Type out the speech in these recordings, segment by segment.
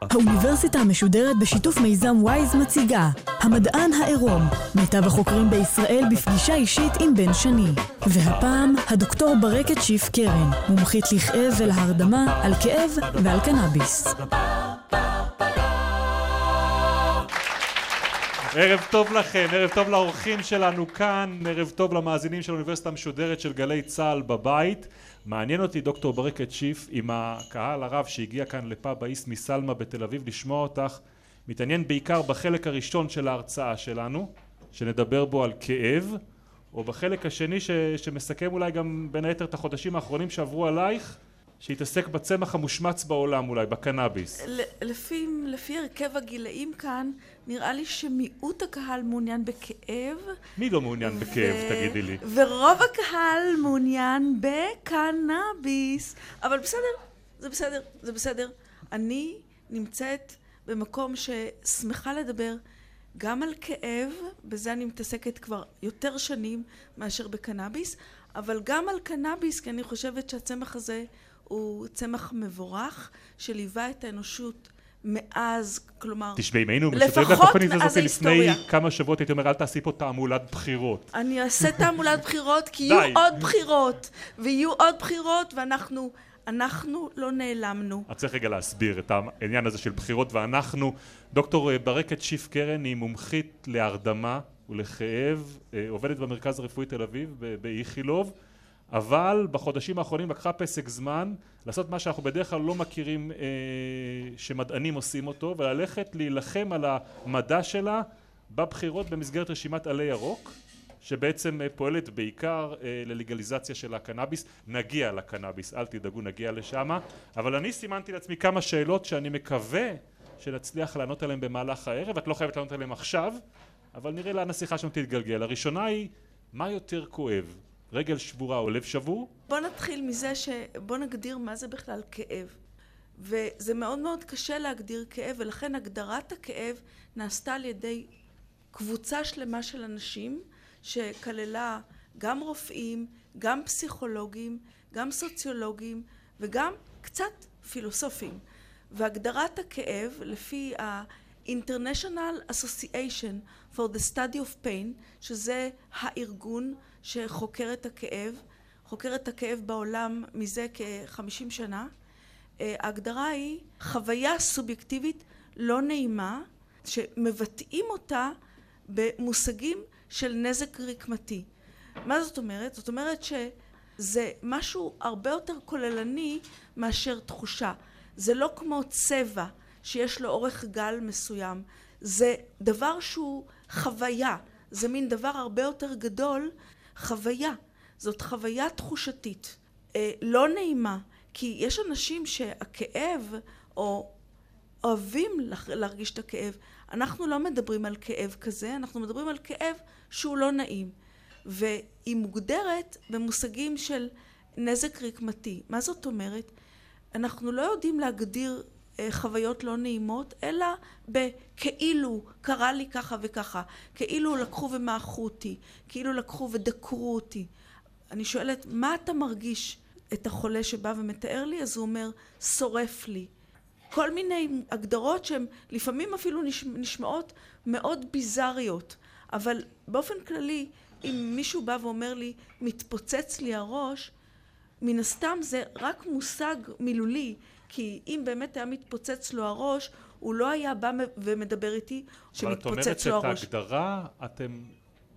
האוניברסיטה המשודרת בשיתוף מיזם וויז מציגה המדען העירום, מיטב החוקרים בישראל בפגישה אישית עם בן שני. והפעם הדוקטור ברקת שיף קרן, מומחית לכאב ולהרדמה על כאב ועל קנאביס. ערב טוב לכם, ערב טוב לאורחים שלנו כאן, ערב טוב למאזינים של האוניברסיטה המשודרת של גלי צה"ל בבית. מעניין אותי דוקטור ברקת שיף עם הקהל הרב שהגיע כאן לפאב האיס מסלמה בתל אביב לשמוע אותך מתעניין בעיקר בחלק הראשון של ההרצאה שלנו שנדבר בו על כאב או בחלק השני ש, שמסכם אולי גם בין היתר את החודשים האחרונים שעברו עלייך שהתעסק בצמח המושמץ בעולם אולי, בקנאביס. לפי, לפי הרכב הגילאים כאן, נראה לי שמיעוט הקהל מעוניין בכאב. מי לא מעוניין בכאב, ו... תגידי לי? ורוב הקהל מעוניין בקנאביס. אבל בסדר, זה בסדר, זה בסדר. אני נמצאת במקום ששמחה לדבר גם על כאב, בזה אני מתעסקת כבר יותר שנים מאשר בקנאביס, אבל גם על קנאביס, כי אני חושבת שהצמח הזה הוא צמח מבורך שליווה את האנושות מאז, כלומר, תשמעי, אם היינו משדרים בתוכנית הזאת לפני כמה שבועות, הייתי אומר, אל תעשי פה תעמולת בחירות. אני אעשה תעמולת בחירות, כי יהיו עוד בחירות, ויהיו עוד בחירות, ואנחנו... אנחנו לא נעלמנו. את צריך רגע להסביר את העניין הזה של בחירות ואנחנו. דוקטור ברקת שיף קרן היא מומחית להרדמה ולכאב, עובדת במרכז הרפואי תל אביב באיכילוב. אבל בחודשים האחרונים לקחה פסק זמן לעשות מה שאנחנו בדרך כלל לא מכירים אה, שמדענים עושים אותו וללכת להילחם על המדע שלה בבחירות במסגרת רשימת עלי ירוק שבעצם אה, פועלת בעיקר אה, ללגליזציה של הקנאביס. נגיע לקנאביס אל תדאגו נגיע לשם. אבל אני סימנתי לעצמי כמה שאלות שאני מקווה שנצליח לענות עליהן במהלך הערב. את לא חייבת לענות עליהן עכשיו אבל נראה לאן השיחה שלנו תתגלגל. הראשונה היא מה יותר כואב רגל שבורה או לב שבור? בוא נתחיל מזה ש... בוא נגדיר מה זה בכלל כאב. וזה מאוד מאוד קשה להגדיר כאב, ולכן הגדרת הכאב נעשתה על ידי קבוצה שלמה של אנשים, שכללה גם רופאים, גם פסיכולוגים, גם סוציולוגים, וגם קצת פילוסופים. והגדרת הכאב, לפי ה-International Association for the Study of Pain, שזה הארגון שחוקר את הכאב, חוקר את הכאב בעולם מזה כחמישים שנה. אה, ההגדרה היא חוויה סובייקטיבית לא נעימה שמבטאים אותה במושגים של נזק רקמתי. מה זאת אומרת? זאת אומרת שזה משהו הרבה יותר כוללני מאשר תחושה. זה לא כמו צבע שיש לו אורך גל מסוים. זה דבר שהוא חוויה. זה מין דבר הרבה יותר גדול חוויה, זאת חוויה תחושתית, אה, לא נעימה, כי יש אנשים שהכאב, או אוהבים להרגיש את הכאב, אנחנו לא מדברים על כאב כזה, אנחנו מדברים על כאב שהוא לא נעים, והיא מוגדרת במושגים של נזק רקמתי. מה זאת אומרת? אנחנו לא יודעים להגדיר חוויות לא נעימות, אלא בכאילו קרה לי ככה וככה, כאילו לקחו ומעכו אותי, כאילו לקחו ודקרו אותי. אני שואלת, מה אתה מרגיש את החולה שבא ומתאר לי? אז הוא אומר, שורף לי. כל מיני הגדרות שהן לפעמים אפילו נשמעות מאוד ביזריות, אבל באופן כללי, אם מישהו בא ואומר לי, מתפוצץ לי הראש, מן הסתם זה רק מושג מילולי כי אם באמת היה מתפוצץ לו הראש, הוא לא היה בא ומדבר איתי שמתפוצץ לו הראש. אבל את אומרת שאת ההגדרה אתם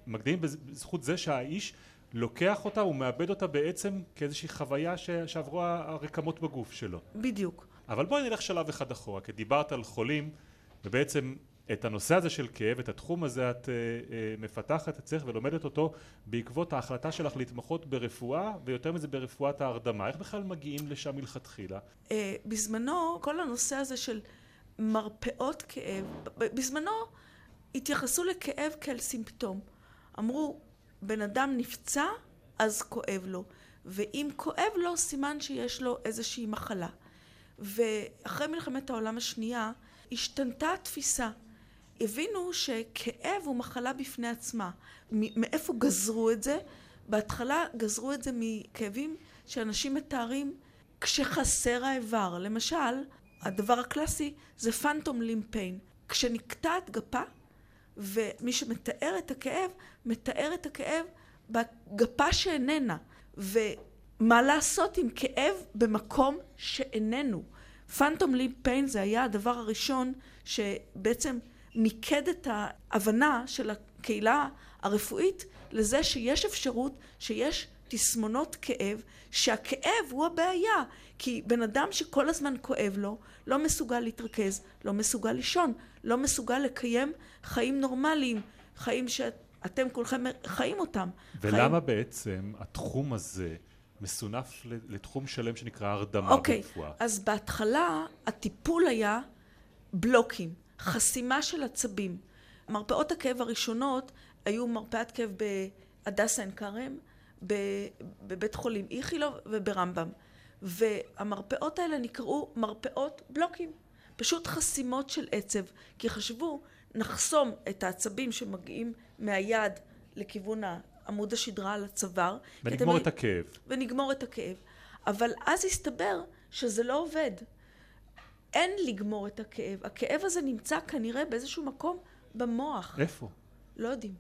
מגדירים בזכות זה שהאיש לוקח אותה ומאבד אותה בעצם כאיזושהי חוויה שעברו הרקמות בגוף שלו. בדיוק. אבל בואי נלך שלב אחד אחורה, כי דיברת על חולים ובעצם את הנושא הזה של כאב, את התחום הזה את uh, uh, מפתחת אצלך ולומדת אותו בעקבות ההחלטה שלך להתמחות ברפואה ויותר מזה ברפואת ההרדמה. איך בכלל מגיעים לשם מלכתחילה? Uh, בזמנו כל הנושא הזה של מרפאות כאב, בזמנו התייחסו לכאב כאל סימפטום. אמרו בן אדם נפצע אז כואב לו ואם כואב לו, סימן שיש לו איזושהי מחלה. ואחרי מלחמת העולם השנייה, השתנתה התפיסה. הבינו שכאב הוא מחלה בפני עצמה. מאיפה גזרו את זה? בהתחלה גזרו את זה מכאבים שאנשים מתארים כשחסר האיבר. למשל, הדבר הקלאסי זה פנטום לימפיין. כשנקטעת גפה, ומי שמתאר את הכאב, מתאר את הכאב בגפה שאיננה. ומה לעשות עם כאב במקום שאיננו? פנטום לימפ פיין זה היה הדבר הראשון שבעצם מיקד את ההבנה של הקהילה הרפואית לזה שיש אפשרות, שיש תסמונות כאב, שהכאב הוא הבעיה. כי בן אדם שכל הזמן כואב לו, לא מסוגל להתרכז, לא מסוגל לישון, לא מסוגל לקיים חיים נורמליים, חיים שאתם כולכם חיים אותם. ולמה חיים... בעצם התחום הזה מסונף לתחום שלם שנקרא הרדמה אוקיי, ברפואה? אוקיי, אז בהתחלה הטיפול היה בלוקים, חסימה של עצבים. מרפאות הכאב הראשונות היו מרפאת כאב בהדסה עין כרם, בבית חולים איכילוב וברמב"ם. והמרפאות האלה נקראו מרפאות בלוקים. פשוט חסימות של עצב, כי חשבו, נחסום את העצבים שמגיעים מהיד לכיוון עמוד השדרה על הצוואר. ונגמור את הכאב. ונגמור את הכאב. אבל אז הסתבר שזה לא עובד. אין לגמור את הכאב. הכאב הזה נמצא כנראה באיזשהו מקום במוח. איפה? לא יודעים.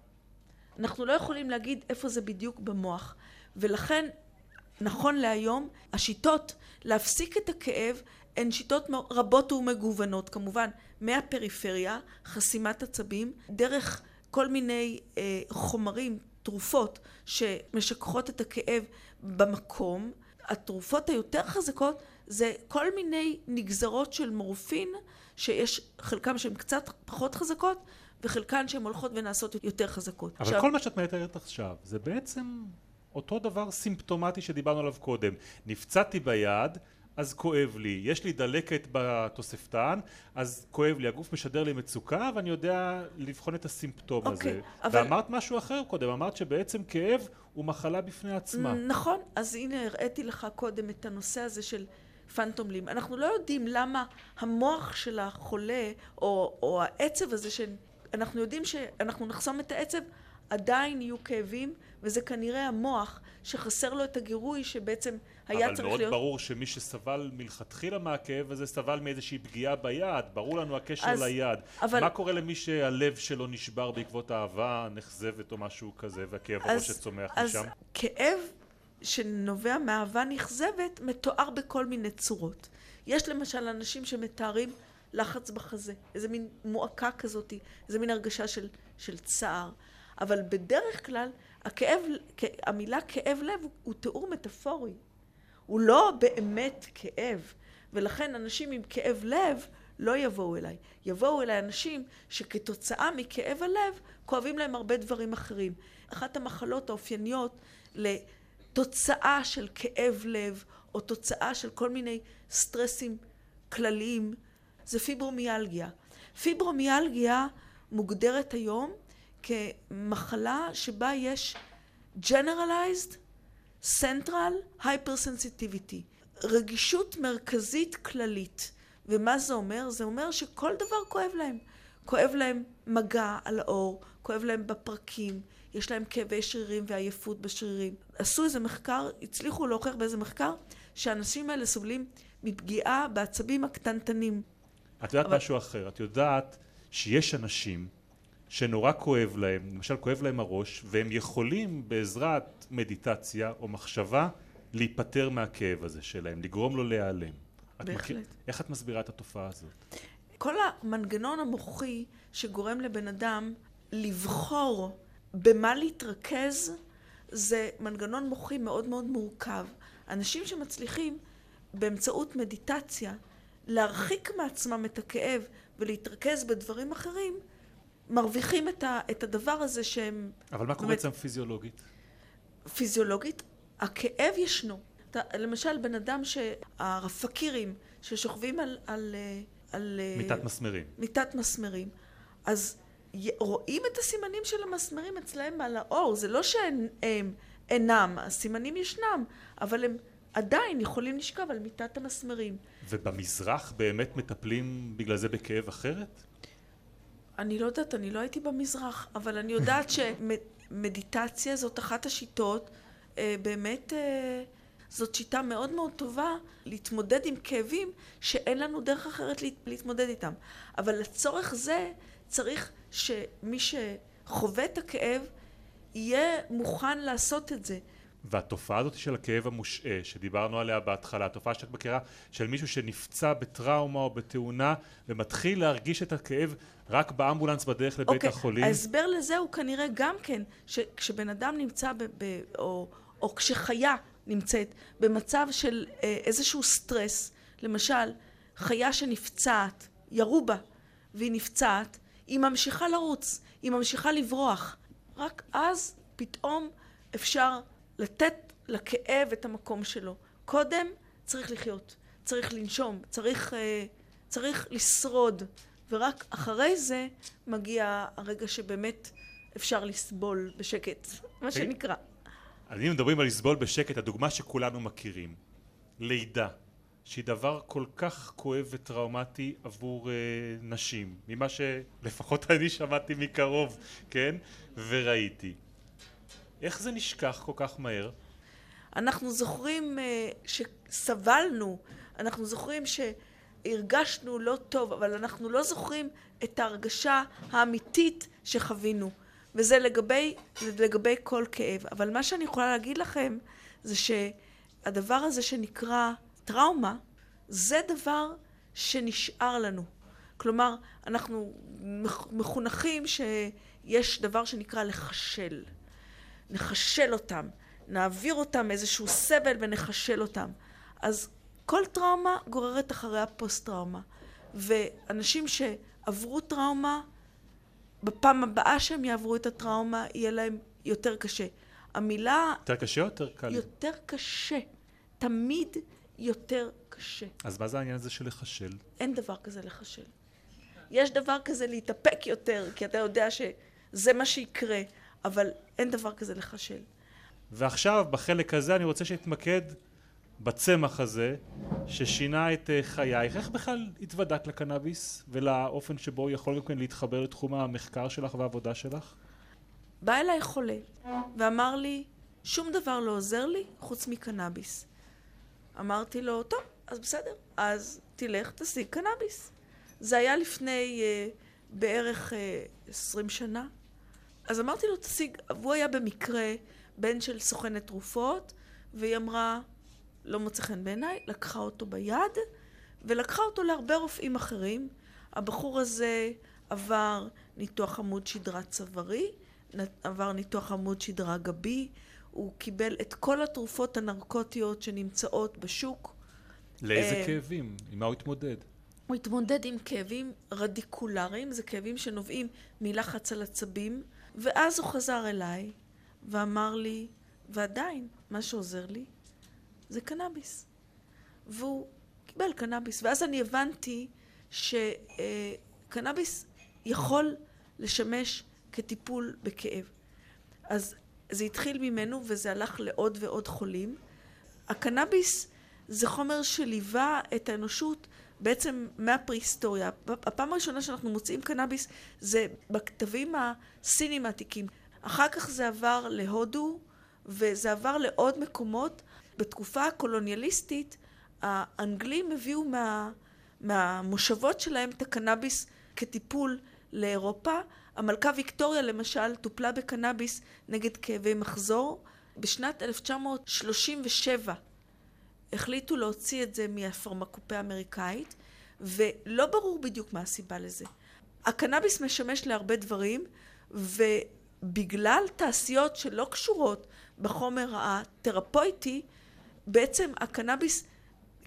אנחנו לא יכולים להגיד איפה זה בדיוק במוח. ולכן, נכון להיום, השיטות להפסיק את הכאב הן שיטות רבות ומגוונות, כמובן, מהפריפריה, חסימת עצבים, דרך כל מיני אה, חומרים, תרופות, שמשככות את הכאב במקום. התרופות היותר חזקות זה כל מיני נגזרות של מורפין, שיש חלקם שהן קצת פחות חזקות, וחלקן שהן הולכות ונעשות יותר חזקות. אבל עכשיו, כל מה שאת מתארת עכשיו, זה בעצם אותו דבר סימפטומטי שדיברנו עליו קודם. נפצעתי ביד, אז כואב לי, יש לי דלקת בתוספתן, אז כואב לי, הגוף משדר לי מצוקה ואני יודע לבחון את הסימפטום okay, הזה. אוקיי, אבל... ואמרת משהו אחר קודם, אמרת שבעצם כאב הוא מחלה בפני עצמה. נכון, אז הנה הראיתי לך קודם את הנושא הזה של פנטום לים. אנחנו לא יודעים למה המוח של החולה, או, או העצב הזה, שאנחנו יודעים שאנחנו נחסום את העצב, עדיין יהיו כאבים, וזה כנראה המוח שחסר לו את הגירוי שבעצם היה צריך להיות... אבל מאוד ברור שמי שסבל מלכתחילה מהכאב הזה סבל מאיזושהי פגיעה ביד, ברור לנו הקשר אז, ליד. אבל... מה קורה למי שהלב שלו נשבר בעקבות אהבה נחזבת או משהו כזה, והכאב הראש שצומח אז משם? אז כאב שנובע מאהבה נכזבת מתואר בכל מיני צורות. יש למשל אנשים שמתארים לחץ בחזה, איזה מין מועקה כזאת, איזה מין הרגשה של, של צער. אבל בדרך כלל הכאב, המילה כאב לב הוא, הוא תיאור מטאפורי. הוא לא באמת כאב. ולכן אנשים עם כאב לב לא יבואו אליי. יבואו אליי אנשים שכתוצאה מכאב הלב כואבים להם הרבה דברים אחרים. אחת המחלות האופייניות לתוצאה של כאב לב או תוצאה של כל מיני סטרסים כלליים זה פיברומיאלגיה. פיברומיאלגיה מוגדרת היום כמחלה שבה יש generalized central hypersensitivity, רגישות מרכזית כללית. ומה זה אומר? זה אומר שכל דבר כואב להם. כואב להם מגע על האור, כואב להם בפרקים, יש להם כאבי שרירים ועייפות בשרירים. עשו איזה מחקר, הצליחו להוכיח באיזה מחקר, שהאנשים האלה סובלים מפגיעה בעצבים הקטנטנים. את יודעת אבל... משהו אחר, את יודעת שיש אנשים שנורא כואב להם, למשל כואב להם הראש, והם יכולים בעזרת מדיטציה או מחשבה להיפטר מהכאב הזה שלהם, לגרום לו להיעלם. בהחלט. מכיר, איך את מסבירה את התופעה הזאת? כל המנגנון המוחי שגורם לבן אדם לבחור במה להתרכז, זה מנגנון מוחי מאוד מאוד מורכב. אנשים שמצליחים באמצעות מדיטציה להרחיק מעצמם את הכאב ולהתרכז בדברים אחרים, מרוויחים את, ה, את הדבר הזה שהם... אבל מה קורה אצלם פיזיולוגית? פיזיולוגית, הכאב ישנו. למשל, בן אדם שהפקירים ששוכבים על... על, על מיטת מסמרים. מיטת מסמרים. אז רואים את הסימנים של המסמרים אצלהם על האור. זה לא שהם הם, אינם. הסימנים ישנם, אבל הם עדיין יכולים לשכב על מיטת המסמרים. ובמזרח באמת מטפלים בגלל זה בכאב אחרת? אני לא יודעת, אני לא הייתי במזרח, אבל אני יודעת שמדיטציה זאת אחת השיטות, אה, באמת אה, זאת שיטה מאוד מאוד טובה להתמודד עם כאבים שאין לנו דרך אחרת להתמודד איתם. אבל לצורך זה צריך שמי שחווה את הכאב יהיה מוכן לעשות את זה. והתופעה הזאת של הכאב המושעה שדיברנו עליה בהתחלה, התופעה שאת מכירה של מישהו שנפצע בטראומה או בתאונה ומתחיל להרגיש את הכאב רק באמבולנס בדרך לבית okay. אוקיי, החולים. ההסבר לזה הוא כנראה גם כן שכשבן אדם נמצא ב, ב, או, או כשחיה נמצאת במצב של אה, איזשהו סטרס, למשל חיה שנפצעת, ירו בה והיא נפצעת, היא ממשיכה לרוץ, היא ממשיכה לברוח. רק אז פתאום אפשר לתת לכאב את המקום שלו. קודם צריך לחיות, צריך לנשום, צריך, אה, צריך לשרוד, ורק אחרי זה מגיע הרגע שבאמת אפשר לסבול בשקט, מה שנקרא. אני מדברים על לסבול בשקט, הדוגמה שכולנו מכירים, לידה, שהיא דבר כל כך כואב וטראומטי עבור אה, נשים, ממה שלפחות אני שמעתי מקרוב, כן, וראיתי. איך זה נשכח כל כך מהר? אנחנו זוכרים אה, שסבלנו, אנחנו זוכרים שהרגשנו לא טוב, אבל אנחנו לא זוכרים את ההרגשה האמיתית שחווינו. וזה לגבי, לגבי כל כאב. אבל מה שאני יכולה להגיד לכם זה שהדבר הזה שנקרא טראומה, זה דבר שנשאר לנו. כלומר, אנחנו מחונכים שיש דבר שנקרא לחשל. נחשל אותם, נעביר אותם איזשהו סבל ונחשל אותם. אז כל טראומה גוררת אחריה פוסט-טראומה. ואנשים שעברו טראומה, בפעם הבאה שהם יעברו את הטראומה, יהיה להם יותר קשה. המילה... יותר קשה או יותר קל? יותר קשה. תמיד יותר קשה. אז מה זה העניין הזה של לחשל? אין דבר כזה לחשל. יש דבר כזה להתאפק יותר, כי אתה יודע שזה מה שיקרה. אבל אין דבר כזה לחשל. ועכשיו, בחלק הזה, אני רוצה שנתמקד בצמח הזה, ששינה את אה, חייך. איך בכלל התוודעת לקנאביס ולאופן שבו הוא יכול גם כן להתחבר לתחום המחקר שלך והעבודה שלך? בא אליי חולה ואמר לי, שום דבר לא עוזר לי חוץ מקנאביס. אמרתי לו, טוב, אז בסדר, אז תלך, תשיג קנאביס. זה היה לפני uh, בערך uh, 20 שנה. אז אמרתי לו, תשיג, והוא היה במקרה בן של סוכנת תרופות, והיא אמרה, לא מוצא חן בעיניי, לקחה אותו ביד, ולקחה אותו להרבה רופאים אחרים. הבחור הזה עבר ניתוח עמוד שדרה צווארי, עבר ניתוח עמוד שדרה גבי, הוא קיבל את כל התרופות הנרקוטיות שנמצאות בשוק. לאיזה אה, כאבים? עם מה הוא התמודד? הוא התמודד עם כאבים רדיקולריים, זה כאבים שנובעים מלחץ על עצבים. ואז הוא חזר אליי ואמר לי, ועדיין, מה שעוזר לי זה קנאביס. והוא קיבל קנאביס. ואז אני הבנתי שקנאביס יכול לשמש כטיפול בכאב. אז זה התחיל ממנו וזה הלך לעוד ועוד חולים. הקנאביס זה חומר שליווה את האנושות בעצם מהפרה-היסטוריה. הפעם הראשונה שאנחנו מוצאים קנאביס זה בכתבים הסינים העתיקים. אחר כך זה עבר להודו וזה עבר לעוד מקומות. בתקופה הקולוניאליסטית האנגלים הביאו מה, מהמושבות שלהם את הקנאביס כטיפול לאירופה. המלכה ויקטוריה למשל טופלה בקנאביס נגד כאבי מחזור. בשנת 1937 החליטו להוציא את זה מהפרמקופיה האמריקאית, ולא ברור בדיוק מה הסיבה לזה. הקנאביס משמש להרבה דברים, ובגלל תעשיות שלא קשורות בחומר התרפויטי, בעצם הקנאביס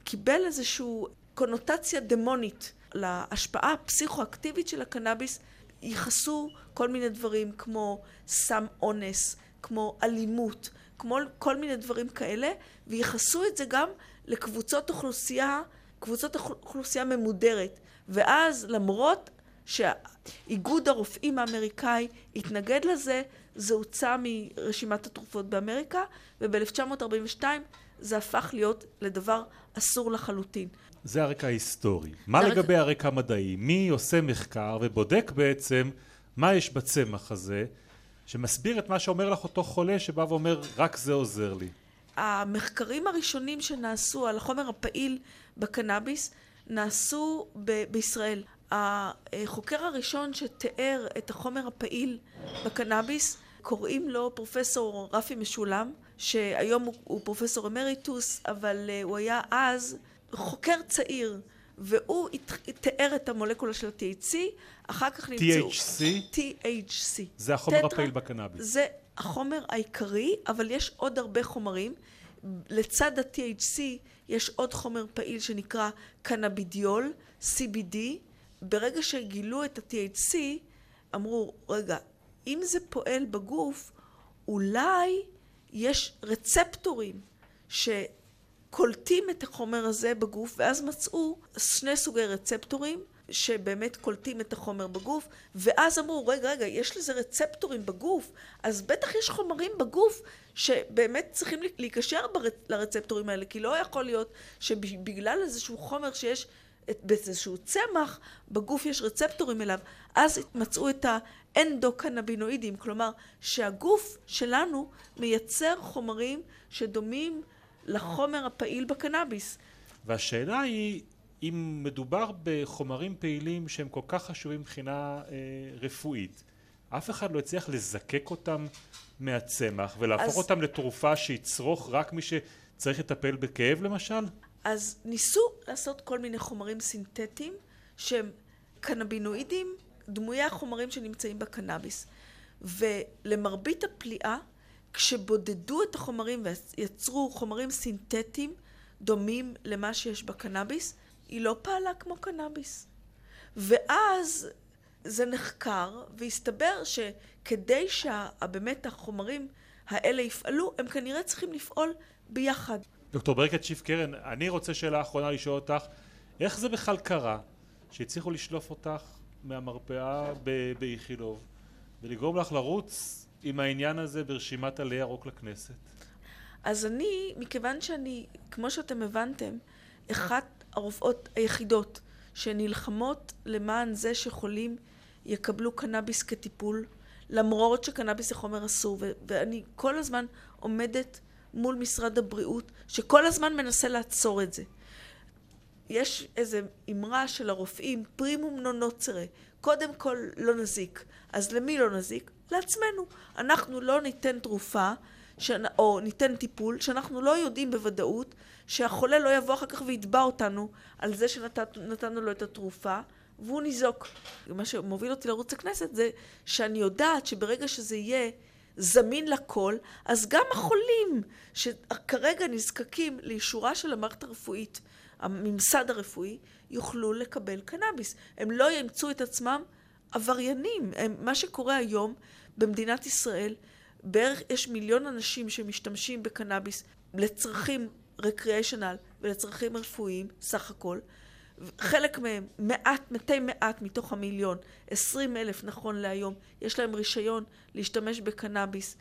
קיבל איזושהי קונוטציה דמונית להשפעה הפסיכואקטיבית של הקנאביס ייחסו כל מיני דברים כמו סם אונס, כמו אלימות, כמו כל מיני דברים כאלה, וייחסו את זה גם לקבוצות אוכלוסייה, קבוצות אוכלוסייה ממודרת. ואז למרות שאיגוד הרופאים האמריקאי התנגד לזה, זה הוצא מרשימת התרופות באמריקה, וב-1942 זה הפך להיות לדבר אסור לחלוטין. זה הרקע ההיסטורי. מה הרקע- לגבי הרקע המדעי? מי עושה מחקר ובודק בעצם מה יש בצמח הזה, שמסביר את מה שאומר לך אותו חולה שבא ואומר רק זה עוזר לי. המחקרים הראשונים שנעשו על החומר הפעיל בקנאביס נעשו ב- בישראל. החוקר הראשון שתיאר את החומר הפעיל בקנאביס קוראים לו פרופסור רפי משולם, שהיום הוא, הוא פרופסור אמריטוס, אבל uh, הוא היה אז חוקר צעיר, והוא תיאר את המולקולה של ה-THC, אחר כך נמצאו... THC THC. זה החומר הפעיל בקנאביס. זה החומר העיקרי, אבל יש עוד הרבה חומרים. לצד ה-THC יש עוד חומר פעיל שנקרא קנבידיול, CBD. ברגע שגילו את ה-THC, אמרו, רגע, אם זה פועל בגוף, אולי יש רצפטורים שקולטים את החומר הזה בגוף, ואז מצאו שני סוגי רצפטורים שבאמת קולטים את החומר בגוף, ואז אמרו, רגע, רגע, יש לזה רצפטורים בגוף, אז בטח יש חומרים בגוף שבאמת צריכים להיקשר לרצפטורים האלה, כי לא יכול להיות שבגלל איזשהו חומר שיש באיזשהו צמח, בגוף יש רצפטורים אליו. אז מצאו את האנדוקנבינואידים, כלומר שהגוף שלנו מייצר חומרים שדומים לחומר הפעיל בקנאביס. והשאלה היא, אם מדובר בחומרים פעילים שהם כל כך חשובים מבחינה אה, רפואית, אף אחד לא הצליח לזקק אותם מהצמח ולהפוך אז- אותם לתרופה שיצרוך רק מי שצריך לטפל בכאב למשל? אז ניסו לעשות כל מיני חומרים סינתטיים שהם קנבינואידים, דמויי החומרים שנמצאים בקנאביס. ולמרבית הפליאה, כשבודדו את החומרים ויצרו חומרים סינתטיים דומים למה שיש בקנאביס, היא לא פעלה כמו קנאביס. ואז זה נחקר, והסתבר שכדי שבאמת החומרים האלה יפעלו, הם כנראה צריכים לפעול ביחד. דוקטור ברקת שיף קרן, אני רוצה שאלה אחרונה לשאול אותך, איך זה בכלל קרה שהצליחו לשלוף אותך מהמרפאה באיכילוב ולגרום לך לרוץ עם העניין הזה ברשימת עלי ירוק לכנסת? אז אני, מכיוון שאני, כמו שאתם הבנתם, אחת הרופאות היחידות שנלחמות למען זה שחולים יקבלו קנאביס כטיפול, למרות שקנאביס זה חומר אסור, ו- ואני כל הזמן עומדת מול משרד הבריאות, שכל הזמן מנסה לעצור את זה. יש איזו אמרה של הרופאים, פרימום נון נוצרה, קודם כל לא נזיק. אז למי לא נזיק? לעצמנו. אנחנו לא ניתן תרופה, שנ... או ניתן טיפול, שאנחנו לא יודעים בוודאות שהחולה לא יבוא אחר כך ויתבע אותנו על זה שנתנו לו את התרופה, והוא ניזוק. מה שמוביל אותי לרוץ לכנסת זה שאני יודעת שברגע שזה יהיה זמין לכל, אז גם החולים שכרגע נזקקים לאישורה של המערכת הרפואית, הממסד הרפואי, יוכלו לקבל קנאביס. הם לא ימצאו את עצמם עבריינים. הם, מה שקורה היום במדינת ישראל, בערך יש מיליון אנשים שמשתמשים בקנאביס לצרכים רקריאיישנל ולצרכים רפואיים, סך הכל. חלק מהם, מעט, מתי מעט מתוך המיליון, עשרים אלף נכון להיום, יש להם רישיון להשתמש בקנאביס,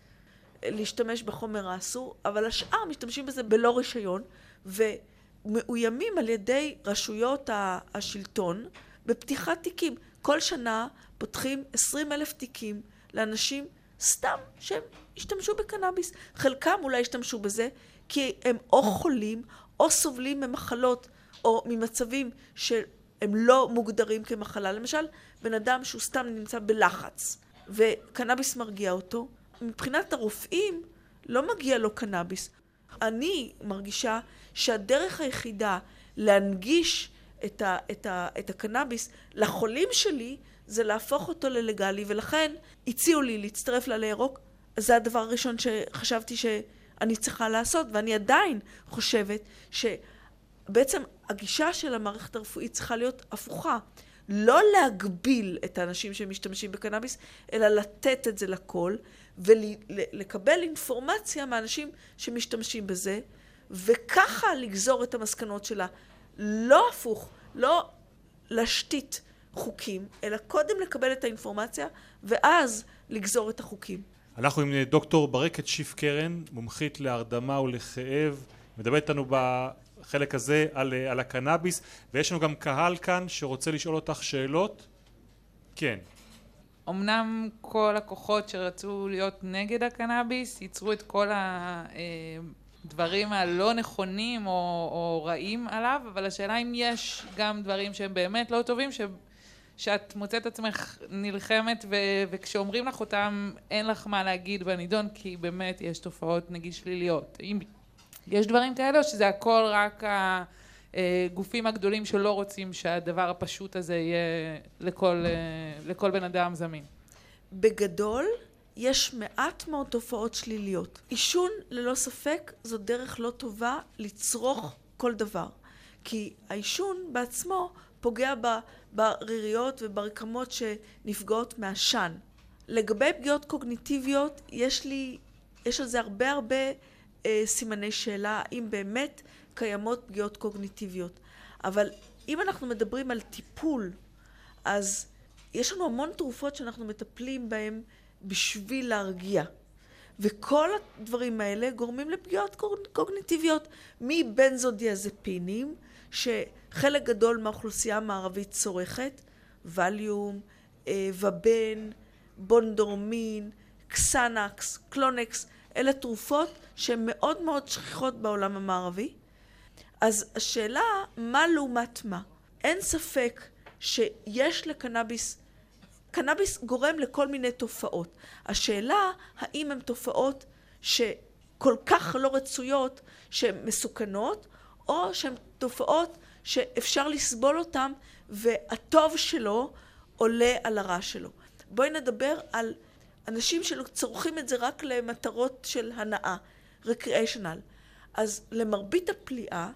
להשתמש בחומר האסור, אבל השאר משתמשים בזה בלא רישיון, ומאוימים על ידי רשויות השלטון בפתיחת תיקים. כל שנה פותחים עשרים אלף תיקים לאנשים סתם שהם השתמשו בקנאביס. חלקם אולי השתמשו בזה כי הם או חולים או סובלים ממחלות או ממצבים שהם לא מוגדרים כמחלה. למשל, בן אדם שהוא סתם נמצא בלחץ וקנאביס מרגיע אותו, מבחינת הרופאים לא מגיע לו קנאביס. אני מרגישה שהדרך היחידה להנגיש את, ה, את, ה, את הקנאביס לחולים שלי זה להפוך אותו ללגלי, ולכן הציעו לי להצטרף לעלי ירוק. זה הדבר הראשון שחשבתי שאני צריכה לעשות, ואני עדיין חושבת שבעצם הגישה של המערכת הרפואית צריכה להיות הפוכה. לא להגביל את האנשים שמשתמשים בקנאביס, אלא לתת את זה לכל, ולקבל אינפורמציה מאנשים שמשתמשים בזה, וככה לגזור את המסקנות שלה. לא הפוך, לא להשתית חוקים, אלא קודם לקבל את האינפורמציה, ואז לגזור את החוקים. אנחנו עם דוקטור ברקת שיף קרן, מומחית להרדמה ולכאב, מדברת איתנו בחלק הזה על, על הקנאביס, ויש לנו גם קהל כאן שרוצה לשאול אותך שאלות. כן. אמנם כל הכוחות שרצו להיות נגד הקנאביס ייצרו את כל הדברים הלא נכונים או, או רעים עליו, אבל השאלה אם יש גם דברים שהם באמת לא טובים, ש... שאת מוצאת עצמך נלחמת ו... וכשאומרים לך אותם אין לך מה להגיד בנידון כי באמת יש תופעות נגיד שליליות. אם יש דברים כאלה או שזה הכל רק הגופים הגדולים שלא רוצים שהדבר הפשוט הזה יהיה לכל, לכל בן אדם זמין? בגדול יש מעט מאוד תופעות שליליות. עישון ללא ספק זו דרך לא טובה לצרוך כל דבר. כי העישון בעצמו פוגע בריריות וברקמות שנפגעות מעשן. לגבי פגיעות קוגניטיביות, יש לי, יש על זה הרבה הרבה אה, סימני שאלה, אם באמת קיימות פגיעות קוגניטיביות. אבל אם אנחנו מדברים על טיפול, אז יש לנו המון תרופות שאנחנו מטפלים בהן בשביל להרגיע. וכל הדברים האלה גורמים לפגיעות קוגניטיביות מבנזודיאזפינים, שחלק גדול מהאוכלוסייה המערבית צורכת, וליום, אה, ובן, בונדורמין, קסנקס, קלונקס, אלה תרופות שהן מאוד מאוד שכיחות בעולם המערבי. אז השאלה, מה לעומת מה? אין ספק שיש לקנאביס, קנאביס גורם לכל מיני תופעות. השאלה, האם הן תופעות שכל כך לא רצויות, שהן מסוכנות, או שהן תופעות שאפשר לסבול אותן והטוב שלו עולה על הרע שלו. בואי נדבר על אנשים שצורכים את זה רק למטרות של הנאה, recreational. אז למרבית הפליאה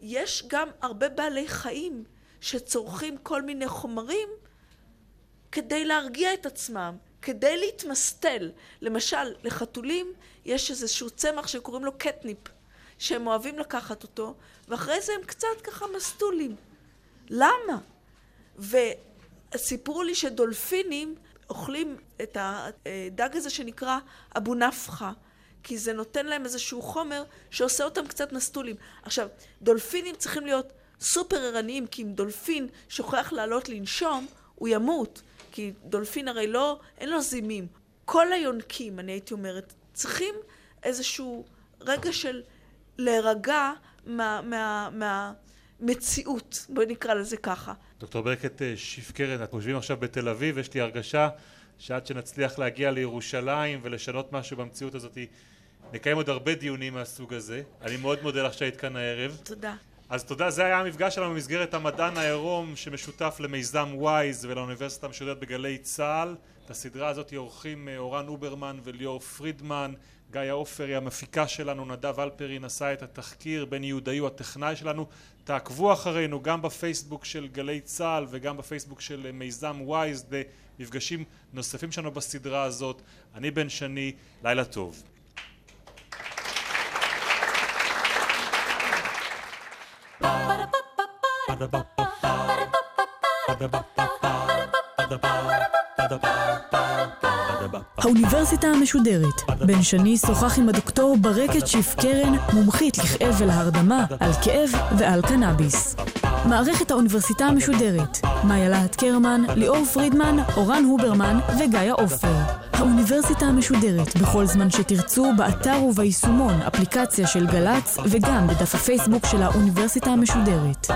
יש גם הרבה בעלי חיים שצורכים כל מיני חומרים כדי להרגיע את עצמם, כדי להתמסטל. למשל, לחתולים יש איזשהו צמח שקוראים לו קטניפ. שהם אוהבים לקחת אותו, ואחרי זה הם קצת ככה מסטולים. למה? וסיפרו לי שדולפינים אוכלים את הדג הזה שנקרא אבו נפחה, כי זה נותן להם איזשהו חומר שעושה אותם קצת מסטולים. עכשיו, דולפינים צריכים להיות סופר ערניים, כי אם דולפין שוכח לעלות לנשום, הוא ימות. כי דולפין הרי לא, אין לו זימים. כל היונקים, אני הייתי אומרת, צריכים איזשהו רגע של להירגע מהמציאות, מה, מה, בואי נקרא לזה ככה. דוקטור ברקת אה, שיף קרן, אנחנו יושבים עכשיו בתל אביב, יש לי הרגשה שעד שנצליח להגיע לירושלים ולשנות משהו במציאות הזאת, נקיים עוד הרבה דיונים מהסוג הזה. אני מאוד מודה לך שהיית כאן הערב. תודה. אז תודה, זה היה המפגש שלנו במסגרת המדען העירום שמשותף למיזם וויז ולאוניברסיטה המשודרת בגלי צה"ל. את הסדרה הזאת עורכים אה, אורן אוברמן וליאור פרידמן. גיא עופר היא המפיקה שלנו, נדב אלפרין עשה את התחקיר, בני יהודאי הוא הטכנאי שלנו. תעקבו אחרינו גם בפייסבוק של גלי צה"ל וגם בפייסבוק של מיזם וויז למפגשים נוספים שלנו בסדרה הזאת. אני בן שני, לילה טוב. Ba-da-ba-ba-ba האוניברסיטה המשודרת. בן שני שוחח עם הדוקטור ברקת שיף קרן, מומחית לכאב ולהרדמה, על כאב ועל קנאביס. מערכת האוניברסיטה המשודרת, מאיה להט קרמן, ליאור פרידמן, אורן הוברמן וגיא עופר. האוניברסיטה המשודרת, בכל זמן שתרצו, באתר וביישומון, אפליקציה של גל"צ, וגם בדף הפייסבוק של האוניברסיטה המשודרת.